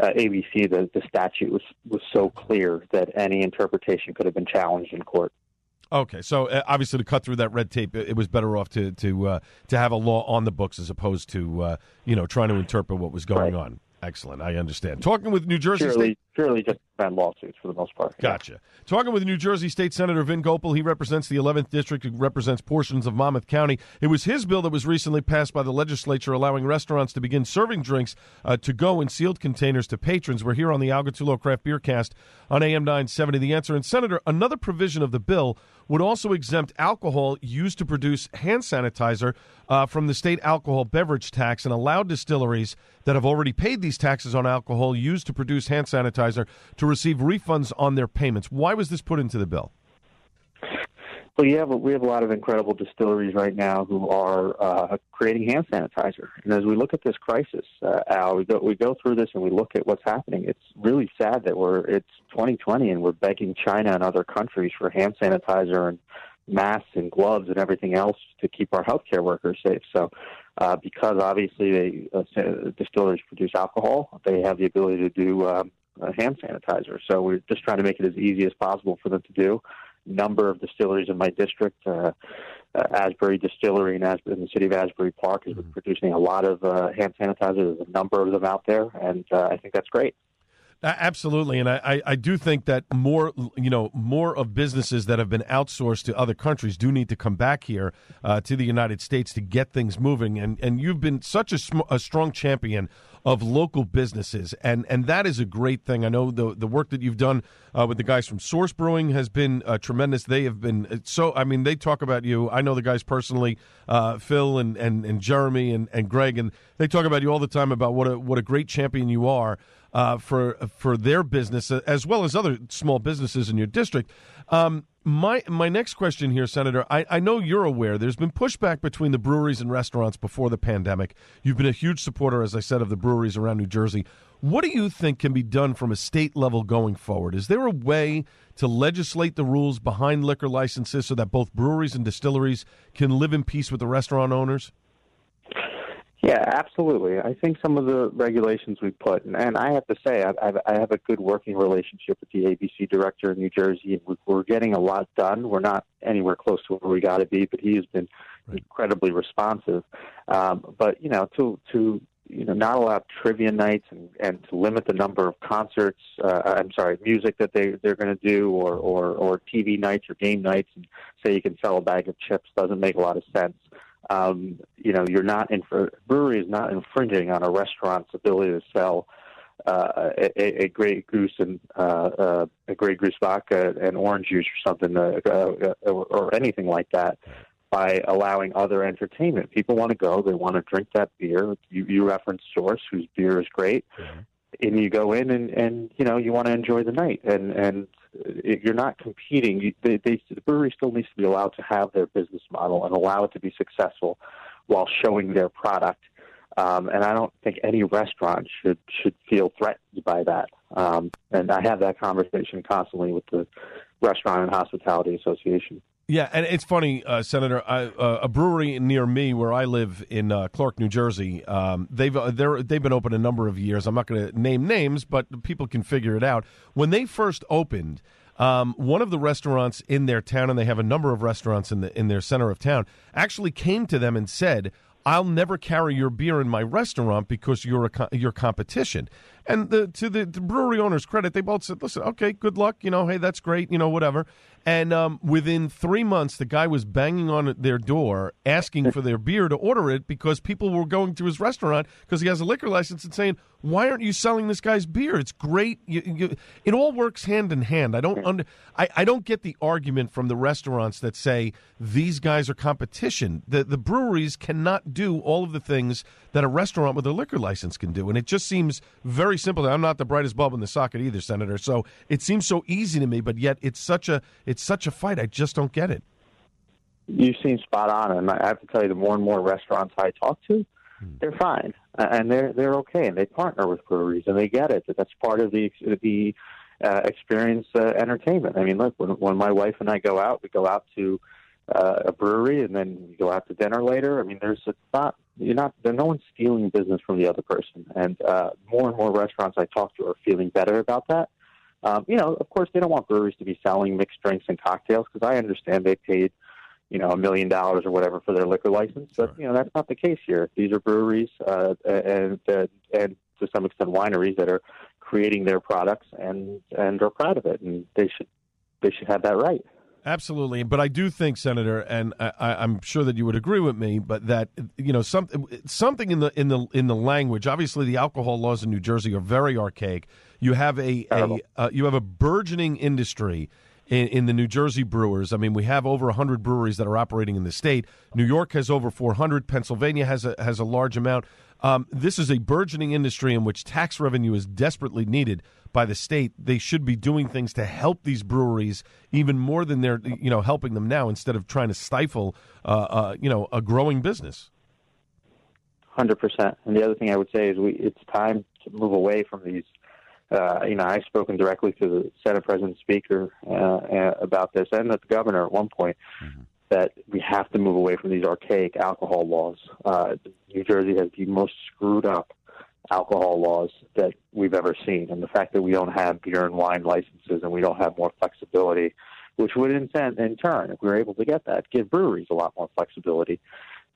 uh, ABC. The the statute was was so clear that any interpretation could have been challenged in court.
Okay, so uh, obviously to cut through that red tape, it, it was better off to to uh, to have a law on the books as opposed to uh, you know trying to interpret what was going on. Excellent, I understand. Talking with New Jersey
Purely,
State.
Purely just prevent lawsuits for the most part.
Gotcha. Talking with New Jersey State Senator Vin Gopal. He represents the 11th District, He represents portions of Monmouth County. It was his bill that was recently passed by the legislature allowing restaurants to begin serving drinks uh, to go in sealed containers to patrons. We're here on the Al Gattullo Craft Beer Cast on AM 970. The answer. And, Senator, another provision of the bill would also exempt alcohol used to produce hand sanitizer uh, from the state alcohol beverage tax and allow distilleries that have already paid these taxes on alcohol used to produce hand sanitizer to receive refunds on their payments. Why was this put into the bill?
Well, have a, we have a lot of incredible distilleries right now who are uh, creating hand sanitizer. And as we look at this crisis, uh, Al, we go we go through this and we look at what's happening. It's really sad that we're it's 2020 and we're begging China and other countries for hand sanitizer and masks and gloves and everything else to keep our healthcare workers safe. So, uh, because obviously they uh, distilleries produce alcohol, they have the ability to do um, uh, hand sanitizer. So we're just trying to make it as easy as possible for them to do number of distilleries in my district. Uh, uh, Asbury Distillery in, As- in the city of Asbury Park is producing a lot of uh, hand sanitizer. There's a number of them out there, and uh, I think that's great.
Absolutely, and I, I, I do think that more you know more of businesses that have been outsourced to other countries do need to come back here uh, to the United States to get things moving. And and you've been such a, sm- a strong champion of local businesses, and and that is a great thing. I know the the work that you've done uh, with the guys from Source Brewing has been uh, tremendous. They have been uh, so. I mean, they talk about you. I know the guys personally, uh, Phil and, and and Jeremy and and Greg, and they talk about you all the time about what a what a great champion you are uh, for for their business uh, as well as other small businesses in your district. Um, my my next question here, Senator. I, I know you're aware there's been pushback between the breweries and restaurants before the pandemic. You've been a huge supporter, as I said, of the breweries around New Jersey. What do you think can be done from a state level going forward? Is there a way to legislate the rules behind liquor licenses so that both breweries and distilleries can live in peace with the restaurant owners?
Yeah, absolutely. I think some of the regulations we put, and, and I have to say, I, I have a good working relationship with the ABC director in New Jersey, and we're getting a lot done. We're not anywhere close to where we got to be, but he has been right. incredibly responsive. Um, but you know, to to you know, not allow trivia nights and, and to limit the number of concerts. Uh, I'm sorry, music that they they're going to do, or, or or TV nights or game nights, and say you can sell a bag of chips doesn't make a lot of sense um, you know, you're not in brewery is not infringing on a restaurant's ability to sell uh, a, a Grey Goose and uh, uh, a Grey Goose vodka and orange juice or something, uh, uh, or, or anything like that, by allowing other entertainment. People want to go; they want to drink that beer. You, you reference Source, whose beer is great, mm-hmm. And you go in and and you know you want to enjoy the night, and and you're not competing. They, they, the brewery still needs to be allowed to have their business model and allow it to be successful while showing their product. Um, and I don't think any restaurant should should feel threatened by that. Um, and I have that conversation constantly with the Restaurant and Hospitality Association.
Yeah, and it's funny, uh, Senator. I, uh, a brewery near me, where I live in uh, Clark, New Jersey, um, they've uh, they've been open a number of years. I'm not going to name names, but people can figure it out. When they first opened, um, one of the restaurants in their town, and they have a number of restaurants in the in their center of town, actually came to them and said, "I'll never carry your beer in my restaurant because you're a your competition." And the, to the, the brewery owner's credit, they both said, "Listen, okay, good luck. You know, hey, that's great. You know, whatever." And um, within three months, the guy was banging on their door asking for their beer to order it because people were going to his restaurant because he has a liquor license and saying, "Why aren't you selling this guy's beer? It's great." You, you, it all works hand in hand. I don't under, I, I don't get the argument from the restaurants that say these guys are competition. The the breweries cannot do all of the things that a restaurant with a liquor license can do, and it just seems very simple. I'm not the brightest bulb in the socket either, Senator. So it seems so easy to me, but yet it's such a it's such a fight. I just don't get it.
You seem spot on, and I have to tell you, the more and more restaurants I talk to, hmm. they're fine and they're they're okay, and they partner with breweries, and they get it. That that's part of the the uh, experience uh, entertainment. I mean, look, when when my wife and I go out, we go out to uh, a brewery, and then we go out to dinner later. I mean, there's it's not you're not there. No one's stealing business from the other person, and uh, more and more restaurants I talk to are feeling better about that. Um, you know, of course, they don't want breweries to be selling mixed drinks and cocktails because I understand they paid, you know, a million dollars or whatever for their liquor license. But you know, that's not the case here. These are breweries uh, and uh, and to some extent wineries that are creating their products and and are proud of it, and they should they should have that right.
Absolutely, but I do think, Senator, and I, am sure that you would agree with me, but that you know something something in the in the in the language. Obviously, the alcohol laws in New Jersey are very archaic. You have a, a uh, you have a burgeoning industry in, in, the New Jersey brewers. I mean, we have over 100 breweries that are operating in the state. New York has over 400. Pennsylvania has a, has a large amount. Um, this is a burgeoning industry in which tax revenue is desperately needed by the state. They should be doing things to help these breweries even more than they're you know helping them now, instead of trying to stifle uh, uh, you know a growing business.
Hundred percent. And the other thing I would say is we it's time to move away from these. Uh, you know, I've spoken directly to the Senate President Speaker uh, uh, about this, and the governor at one point. Mm-hmm that we have to move away from these archaic alcohol laws. Uh, New Jersey has the most screwed up alcohol laws that we've ever seen, and the fact that we don't have beer and wine licenses and we don't have more flexibility, which would in, in turn, if we were able to get that, give breweries a lot more flexibility,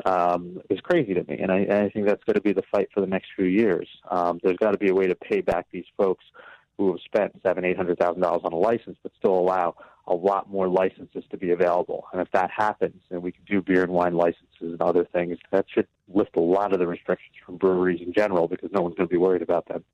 um, is crazy to me. And I, and I think that's going to be the fight for the next few years. Um, there's got to be a way to pay back these folks who have spent seven, eight hundred thousand dollars on a license, but still allow a lot more licenses to be available. And if that happens, and we can do beer and wine licenses and other things, that should lift a lot of the restrictions from breweries in general because no one's going to be worried about them.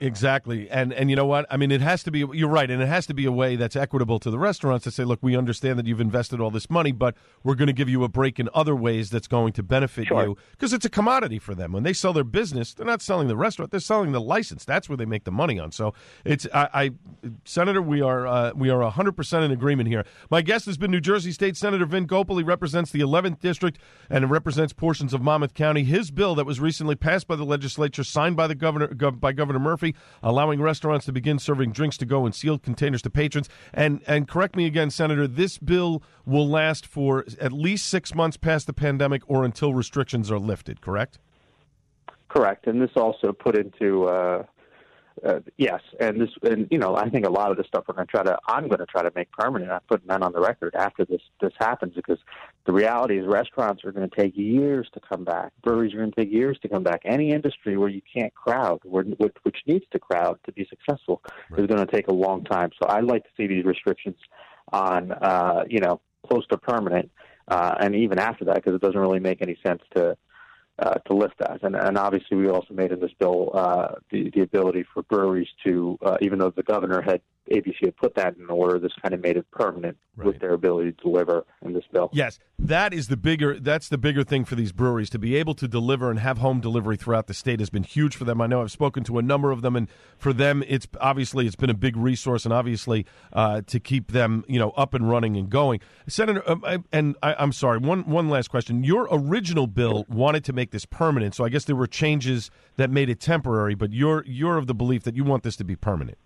Exactly, and and you know what? I mean, it has to be. You're right, and it has to be a way that's equitable to the restaurants to say, look, we understand that you've invested all this money, but we're going to give you a break in other ways that's going to benefit sure. you because it's a commodity for them. When they sell their business, they're not selling the restaurant; they're selling the license. That's where they make the money on. So it's, I, I Senator, we are uh, we are 100 percent in agreement here. My guest has been New Jersey State Senator Vin Gopal. He represents the 11th district and represents portions of Monmouth County. His bill that was recently passed by the legislature, signed by the governor by Governor Murphy, allowing restaurants to begin serving drinks to go in sealed containers to patrons. And and correct me again, Senator, this bill will last for at least six months past the pandemic or until restrictions are lifted. Correct?
Correct, and this also put into uh, uh, yes, and this, and you know, I think a lot of the stuff we're going to try to, I'm going to try to make permanent. I'm putting that on the record after this this happens because the reality is restaurants are going to take years to come back. Breweries are going to take years to come back. Any industry where you can't crowd, where, which needs to crowd to be successful, right. is going to take a long time. So I'd like to see these restrictions on, uh, you know, close to permanent, uh, and even after that, because it doesn't really make any sense to uh, to lift that. And, and obviously, we also made in this bill uh, the, the ability for breweries to, uh, even though the governor had ABC had put that in order. This kind of made it permanent right. with their ability to deliver in this bill.
Yes, that is the bigger. That's the bigger thing for these breweries to be able to deliver and have home delivery throughout the state has been huge for them. I know I've spoken to a number of them, and for them, it's obviously it's been a big resource, and obviously uh, to keep them you know up and running and going. Senator, um, I, and I, I'm sorry, one one last question. Your original bill wanted to make this permanent, so I guess there were changes that made it temporary. But you're you're of the belief that you want this to be permanent.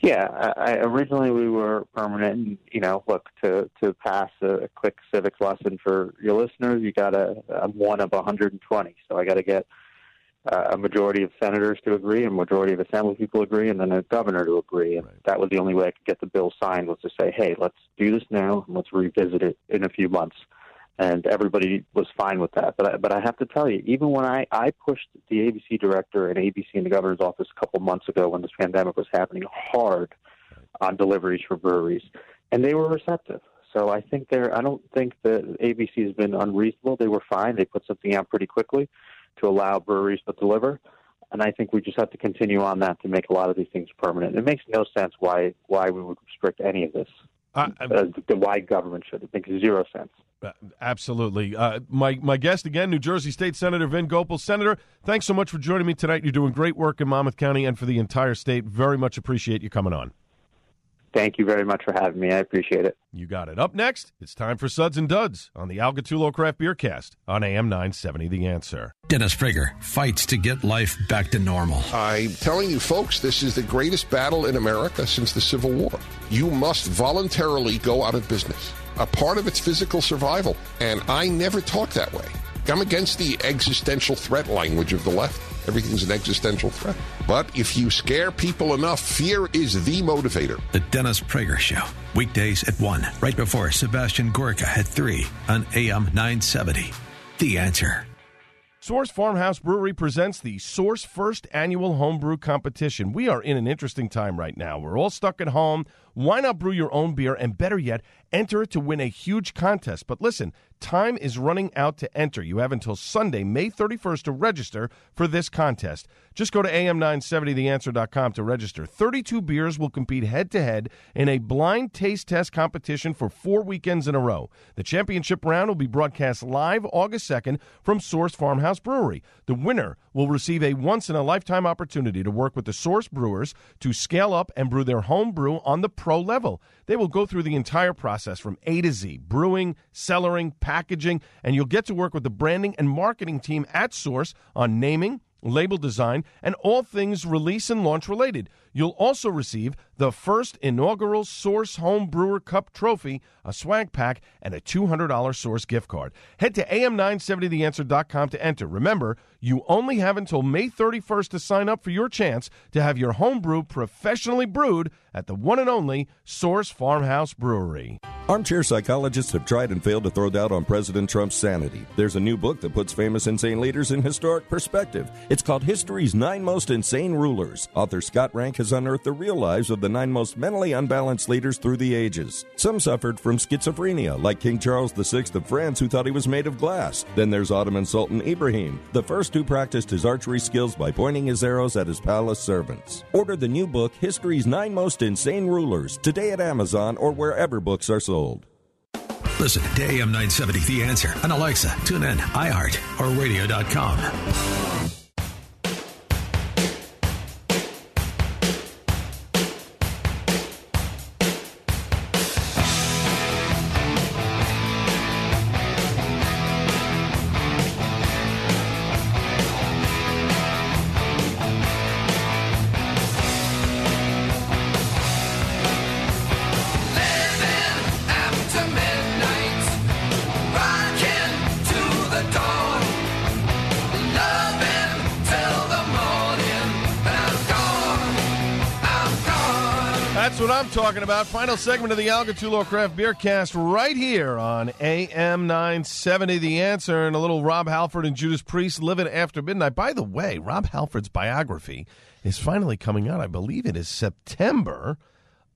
Yeah, I, originally we were permanent. And, you know, look to to pass a, quick civics lesson for your listeners. You got to I'm one of 120, so I got to get uh, a majority of senators to agree, a majority of assembly people agree, and then a governor to agree. And right. that was the only way I could get the bill signed was to say, hey, let's do this now, and let's revisit it in a few months and everybody was fine with that. But I, but I have to tell you, even when I I pushed the ABC director and ABC in the governor's office a couple months ago when this pandemic was happening hard on deliveries for breweries, and they were receptive. So I think they're. I don't think that ABC has been unreasonable. They were fine. They put something out pretty quickly to allow breweries to deliver. And I think we just have to continue on that to make a lot of these things permanent. It makes no sense why why we would restrict any of this. Uh, uh, the why government should. It makes zero sense.
Uh, absolutely. Uh, my my guest again, New Jersey State Senator Vin Gopal. Senator, thanks so much for joining me tonight. You're doing great work in Monmouth County and for the entire state. Very much appreciate you coming on.
Thank you very much for having me. I appreciate it.
You got it. Up next, it's time for Suds and Duds on the Al Gattullo Craft Beer Cast on AM 970 The Answer.
Dennis Prager fights to get life back to normal.
I'm telling you, folks, this is the greatest battle in America since the Civil War. You must voluntarily go out of business a part of its physical survival. And I never talk that way. I'm against the existential threat language of the left. Everything's an existential threat. But if you scare people enough, fear is the motivator.
The Dennis Prager Show. Weekdays at 1, right before Sebastian Gorka at 3 on AM 970. The answer.
Source Farmhouse Brewery presents the Source First Annual Homebrew Competition. We are in an interesting time right now. We're all stuck at home. Why not brew your own beer and better yet, enter it to win a huge contest? But listen, time is running out to enter. You have until Sunday, May 31st to register for this contest. Just go to am970theanswer.com to register. 32 beers will compete head to head in a blind taste test competition for 4 weekends in a row. The championship round will be broadcast live August 2nd from Source Farmhouse Brewery. The winner will receive a once in a lifetime opportunity to work with the Source Brewers to scale up and brew their home brew on the pro level. They will go through the entire process from A to Z brewing, cellaring, packaging, and you'll get to work with the branding and marketing team at Source on naming label design, and all things release and launch related. You'll also receive the first inaugural Source Home Brewer Cup trophy, a swag pack, and a $200 Source gift card. Head to am970theanswer.com to enter. Remember, you only have until May 31st to sign up for your chance to have your home brew professionally brewed at the one and only Source Farmhouse Brewery.
Armchair psychologists have tried and failed to throw doubt on President Trump's sanity. There's a new book that puts famous insane leaders in historic perspective. It's called History's Nine Most Insane Rulers. Author Scott Rank has unearthed the real lives of the nine most mentally unbalanced leaders through the ages. Some suffered from schizophrenia, like King Charles VI of France, who thought he was made of glass. Then there's Ottoman Sultan Ibrahim, the first who practiced his archery skills by pointing his arrows at his palace servants. Order the new book, History's Nine Most Insane Rulers, today at Amazon or wherever books are sold.
Listen to AM 970 The Answer on Alexa, TuneIn, iHeart, or radio.com.
about. Final segment of the Al Gattullo Craft Beer Cast right here on AM 970. The answer and a little Rob Halford and Judas Priest living after midnight. By the way, Rob Halford's biography is finally coming out. I believe it is September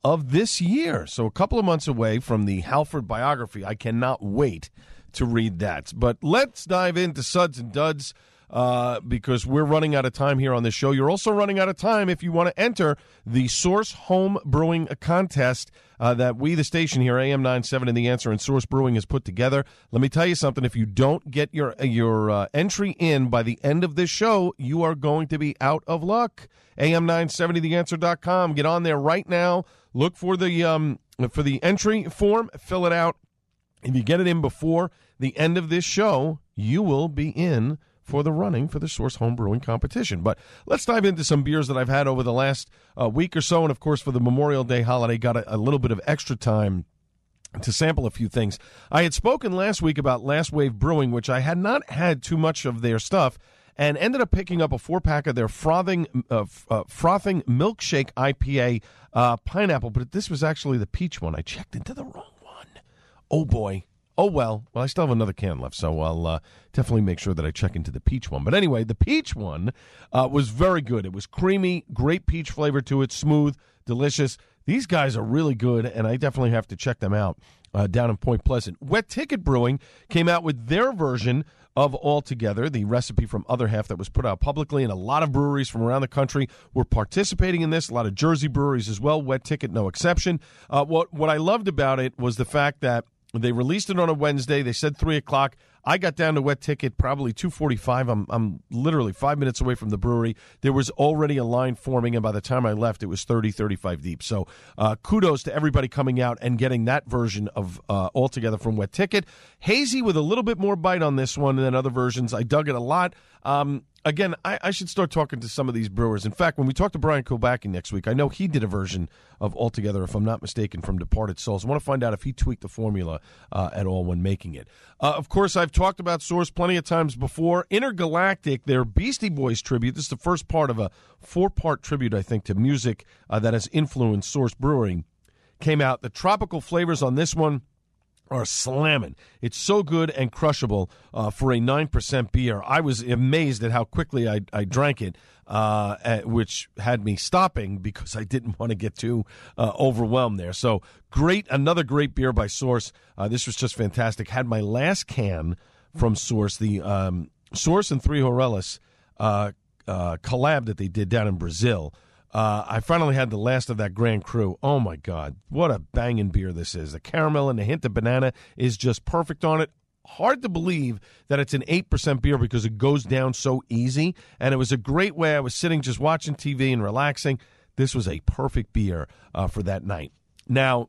of this year. So a couple of months away from the Halford biography. I cannot wait to read that. But let's dive into Suds and Duds uh, because we're running out of time here on this show. You're also running out of time if you want to enter the Source Home Brewing Contest uh, that we, the station here, AM 97 and The Answer and Source Brewing has put together. Let me tell you something. If you don't get your, your uh, entry in by the end of this show, you are going to be out of luck. AM970theanswer.com. Get on there right now. Look for the um, for the entry form. Fill it out. If you get it in before the end of this show, you will be in for the running for the Source Home Brewing Competition. But let's dive into some beers that I've had over the last uh, week or so. And of course, for the Memorial Day holiday, got a, a little bit of extra time to sample a few things. I had spoken last week about Last Wave Brewing, which I had not had too much of their stuff, and ended up picking up a four pack of their frothing uh, uh, frothing milkshake IPA uh, pineapple. But this was actually the peach one. I checked into the wrong one. Oh boy, Oh well, well I still have another can left, so I'll uh, definitely make sure that I check into the peach one. But anyway, the peach one uh, was very good. It was creamy, great peach flavor to it, smooth, delicious. These guys are really good, and I definitely have to check them out uh, down in Point Pleasant. Wet Ticket Brewing came out with their version of Altogether, the recipe from Other Half that was put out publicly, and a lot of breweries from around the country were participating in this. A lot of Jersey breweries as well. Wet Ticket, no exception. Uh, what what I loved about it was the fact that they released it on a Wednesday. They said three o'clock. I got down to wet ticket probably two forty five. I'm I'm literally five minutes away from the brewery. There was already a line forming, and by the time I left, it was 30, 35 deep. So uh, kudos to everybody coming out and getting that version of uh, altogether from wet ticket. Hazy with a little bit more bite on this one than other versions. I dug it a lot. Um, again, I, I, should start talking to some of these brewers. In fact, when we talk to Brian Kulbacki next week, I know he did a version of Altogether, if I'm not mistaken, from Departed Soles. I want to find out if he tweaked the formula uh, at all when making it. Uh, of course, I've talked about Source plenty of times before. Intergalactic, their Beastie Boys tribute. This is the first part of a four part tribute, I think, to music uh, that has influenced Source Brewing. Came out. The tropical flavors on this one are slamming. It's so good and crushable uh, for a 9% beer. I was amazed at how quickly I, I drank it, uh, at, which had me stopping because I didn't [laughs] want to get too uh, overwhelmed there. So great, another great beer by Source. Uh, this was just fantastic. Had my last can from Source, the um, Source and Three Horellas uh, uh, collab that they did down in Brazil. Uh, I finally had the last of that Grand Cru. Oh my God, what a banging beer this is! The caramel and the hint of banana is just perfect on it. Hard to believe that it's an eight percent beer because it goes down so easy. And it was a great way. I was sitting just watching TV and relaxing. This was a perfect beer uh, for that night. Now,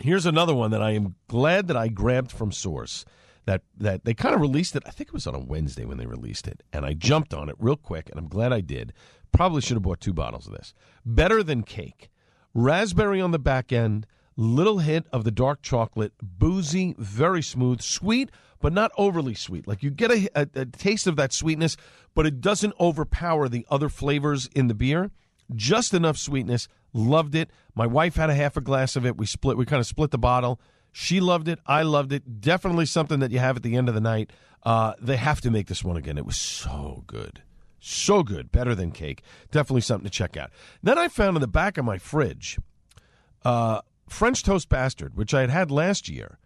here's another one that I am glad that I grabbed from Source that that they kind of released it. I think it was on a Wednesday when they released it, and I jumped on it real quick, and I'm glad I did Probably should have bought two bottles of this. Better than cake. Raspberry on the back end, little hint of the dark chocolate, boozy, very smooth, sweet, but not overly sweet. Like you get a, a, a taste of that sweetness, but it doesn't overpower the other flavors in the beer. Just enough sweetness. Loved it. My wife had a half a glass of it. We split. We kind of split the bottle. She loved it. I loved it. Definitely something that you have at the end of the night. Uh, they have to make this one again. It was so good. So good, better than cake. Definitely something to check out. Then I found in the back of my fridge uh, French Toast Bastard, which I had had last year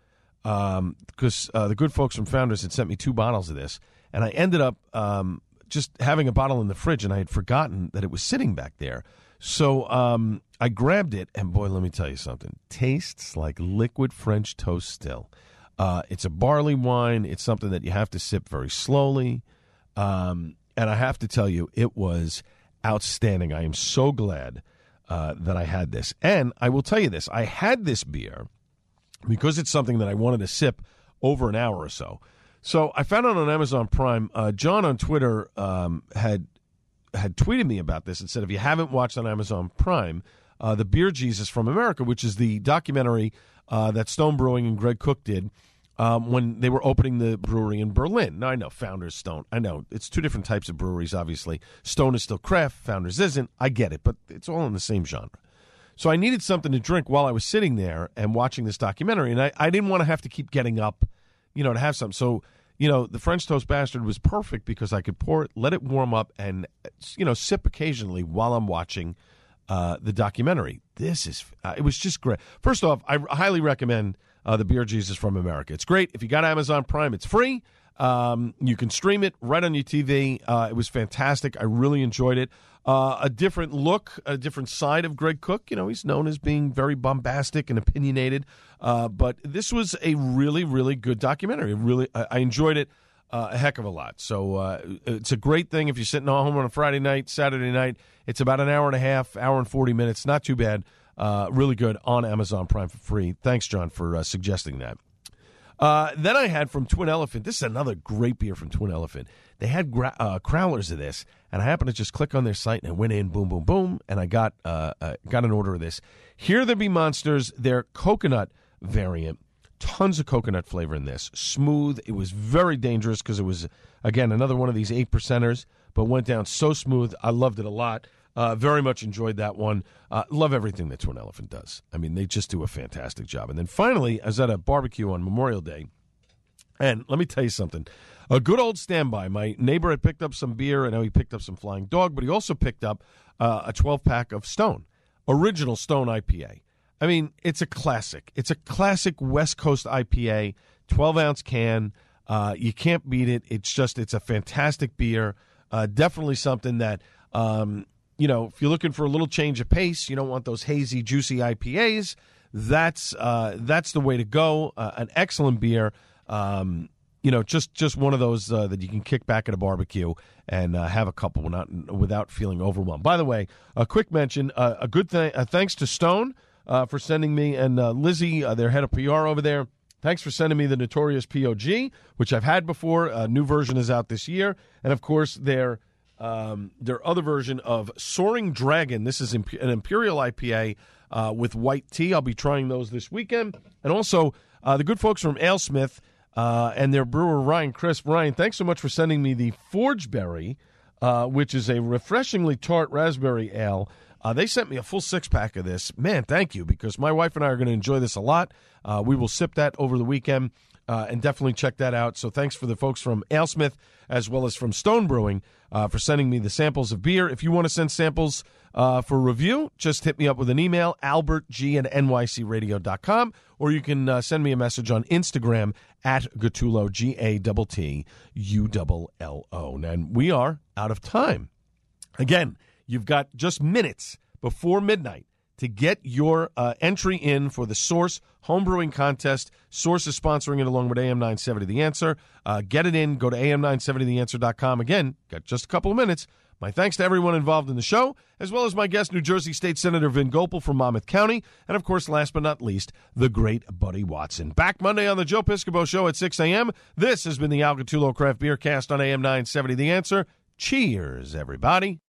because um, uh, the good folks from Founders had sent me two bottles of this, and I ended up um, just having a bottle in the fridge, and I had forgotten that it was sitting back there. So um, I grabbed it, and boy, let me tell you something. Tastes like liquid French toast still. Uh, it's a barley wine. It's something that you have to sip very slowly. Um, and I have to tell you, it was outstanding. I am so glad uh, that I had this. And I will tell you this I had this beer because it's something that I wanted to sip over an hour or so. So I found it on Amazon Prime. Uh, John on Twitter um, had had tweeted me about this and said, if you haven't watched on Amazon Prime, uh, the Beer Jesus from America, which is the documentary uh, that Stone Brewing and Greg Koch did um, when they were opening the brewery in Berlin. Now, I know Founders Stone. I know it's two different types of breweries, obviously. Stone is still craft, Founders isn't. I get it, but it's all in the same genre. So I needed something to drink while I was sitting there and watching this documentary, and I, I didn't want to have to keep getting up, you know, to have something. So you know, the French toast bastard was perfect because I could pour it, let it warm up, and you know, sip occasionally while I'm watching uh, the documentary. This is uh, it was just great. First off, I highly recommend uh, the Beer Jesus from America. It's great. If you got Amazon Prime, it's free. Um, you can stream it right on your TV. Uh, it was fantastic. I really enjoyed it. Uh, a different look, a different side of Greg Koch. You know, he's known as being very bombastic and opinionated. Uh, but this was a really, really good documentary. Really, I, I enjoyed it uh, a heck of a lot. So uh, it's a great thing if you're sitting at home on a Friday night, Saturday night. It's about an hour and a half, hour and 40 minutes. Not too bad. Uh, really good on Amazon Prime for free. Thanks, John, for uh, suggesting that. Uh, then I had from Twin Elephant. This is another great beer from Twin Elephant. They had gra- uh, crowlers of this, and I happened to just click on their site and I went in, boom, boom, boom, and I got uh, uh, got an order of this. Here there be monsters. Their coconut variant, tons of coconut flavor in this. Smooth. It was very dangerous because it was again another one of these eight percenters, but went down so smooth. I loved it a lot. Uh, very much enjoyed that one. Uh, love everything that Twin Elephant does. I mean, they just do a fantastic job. And then finally, I was at a barbecue on Memorial Day, and let me tell you something. A good old standby. My neighbor had picked up some beer. I know he picked up some Flying Dog, but he also picked up uh, a 12 pack of Stone, original Stone IPA. I mean, it's a classic. It's a classic West Coast IPA, 12 ounce can. Uh, you can't beat it. It's just, it's a fantastic beer. Uh, definitely something that um, you know, if you're looking for a little change of pace, you don't want those hazy, juicy IPAs. That's uh, that's the way to go. Uh, an excellent beer. Um, you know, just just one of those uh, that you can kick back at a barbecue and uh, have a couple without without feeling overwhelmed. By the way, a quick mention: uh, a good thing. Uh, thanks to Stone uh, for sending me and uh, Lizzie, their head of PR over there. Thanks for sending me the Notorious POG, which I've had before. A new version is out this year, and of course their um, their other version of Soaring Dragon. This is an Imperial IPA uh, with white tea. I'll be trying those this weekend. And also, uh, the good folks from AleSmith uh, and their brewer, Ryan Crisp. Ryan, thanks so much for sending me the Forgeberry, uh, which is a refreshingly tart raspberry ale. Uh, they sent me a full six pack of this. Man, thank you, because my wife and I are going to enjoy this a lot. Uh, we will sip that over the weekend uh, and definitely check that out. So thanks for the folks from AleSmith as well as from Stone Brewing uh, for sending me the samples of beer. If you want to send samples uh, for review, just hit me up with an email, albertg at nycradio.com, or you can uh, send me a message on Instagram at Gattullo, G A T T U L L O. And we are out of time. Again, you've got just minutes before midnight to get your uh, entry in for the Source Homebrewing Contest. Source is sponsoring it along with AM 970 The Answer. Uh, get it in. Go to am970theanswer.com. Again, got just a couple of minutes. My thanks to everyone involved in the show, as well as my guest, New Jersey State Senator Vin Gopal from Monmouth County, and of course, last but not least, the great Buddy Watson. Back Monday on the Joe Piscopo Show at 6 a.m. This has been the Al Gattullo Craft Beer Cast on AM 970 The Answer. Cheers, everybody.